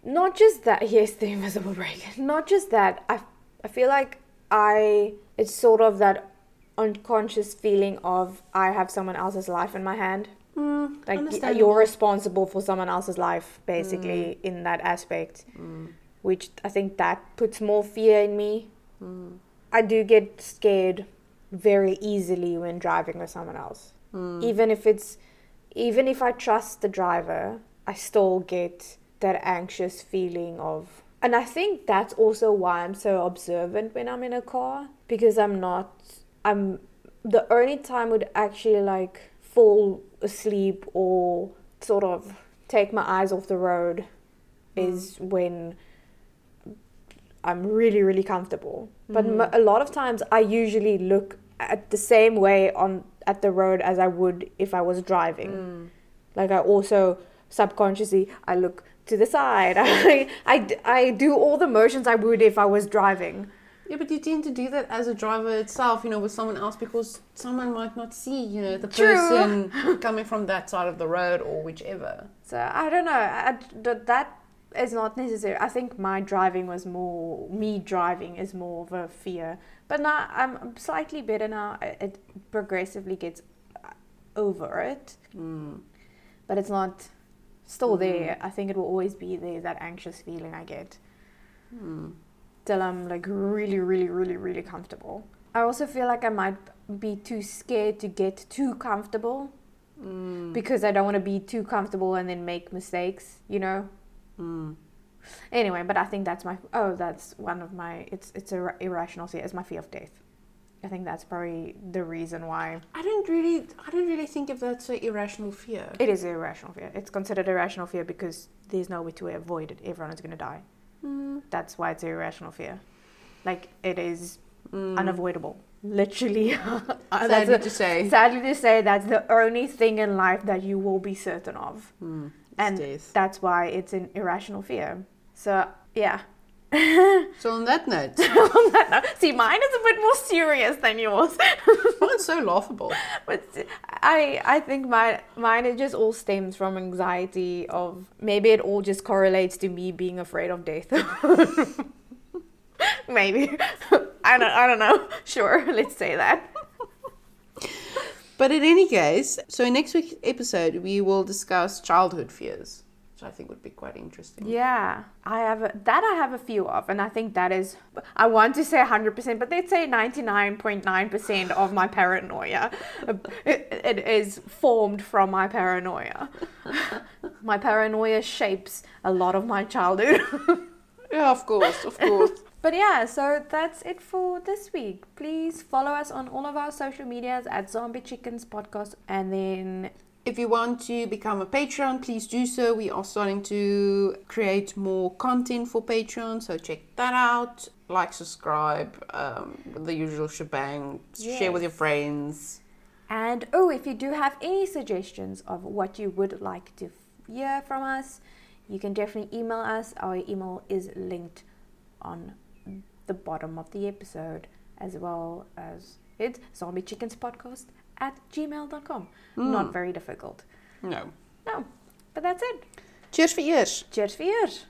not just that yes the invisible brake. Not just that. I i feel like i it's sort of that unconscious feeling of i have someone else's life in my hand Mm, like you're responsible for someone else's life basically in that aspect Mm. which i think that puts more fear in me Mm. I do get scared very easily when driving with someone else. Mm. Even if it's even if I trust the driver, I still get that anxious feeling of and I think that's also why I'm so observant when I'm in a car because I'm not I'm the only time would actually like fall asleep or sort of take my eyes off the road is when I'm really really comfortable. But Mm. m- a lot of times I usually look at the same way on at the road as I would if I was driving. Mm. Like I also subconsciously I look to the side. I I do all the motions I would if I was driving. Yeah, but you tend to do that as a driver itself, you know, with someone else because someone might not see, you know, the True. person coming from that side of the road or whichever. So I don't know. I, that is not necessary. I think my driving was more me driving is more of a fear. But now I'm slightly better now. It progressively gets over it, Mm. but it's not still Mm. there. I think it will always be there. That anxious feeling I get. Mm. Till I'm like really, really, really, really comfortable. I also feel like I might be too scared to get too comfortable Mm. because I don't want to be too comfortable and then make mistakes, you know? Mm. Anyway, but I think that's my oh, that's one of my it's it's a irrational fear. It's my fear of death. I think that's probably the reason why I don't really, I don't really think of that's an irrational fear. it is an irrational fear. It's considered irrational fear because there's no way to avoid it. Everyone is going to die. Mm. That's why it's irrational fear. Like it is Mm. unavoidable. Literally. I That's had a- to say. Sadly to say, that's the only thing in life that you will be certain of. Mm. And death. That's why it's an irrational fear. So, yeah. So on that note, See, mine is a bit more serious than yours. mine's so laughable. But I, I think my, mine it just all stems from anxiety of maybe it all just correlates to me being afraid of death. maybe. I don't, I don't know. Sure, let's say that. But in any case, so in next week's episode, we will discuss childhood fears, which I think would be quite interesting. Yeah, I have a, that. I have a few of, and I think that is. I want to say hundred percent, but they'd say ninety nine point nine percent of my paranoia. It, it is formed from my paranoia. my paranoia shapes a lot of my childhood. Yeah, of course, of course. But yeah, so that's it for this week. Please follow us on all of our social medias at Zombie Chickens Podcast, and then If you want to become a Patreon, please do so. We are starting to create more content for Patreon, so check that out. Like, subscribe, um, the usual shebang. Share with your friends. And oh, if you do have any suggestions of what you would like to hear from us, you can definitely email us. Our email is linked on the bottom of the episode, as well as it's zombiechickenspodcast at gmail.com. Hmm. Not very difficult. No. No, but that's it. Cheers for ears. Cheers for ears.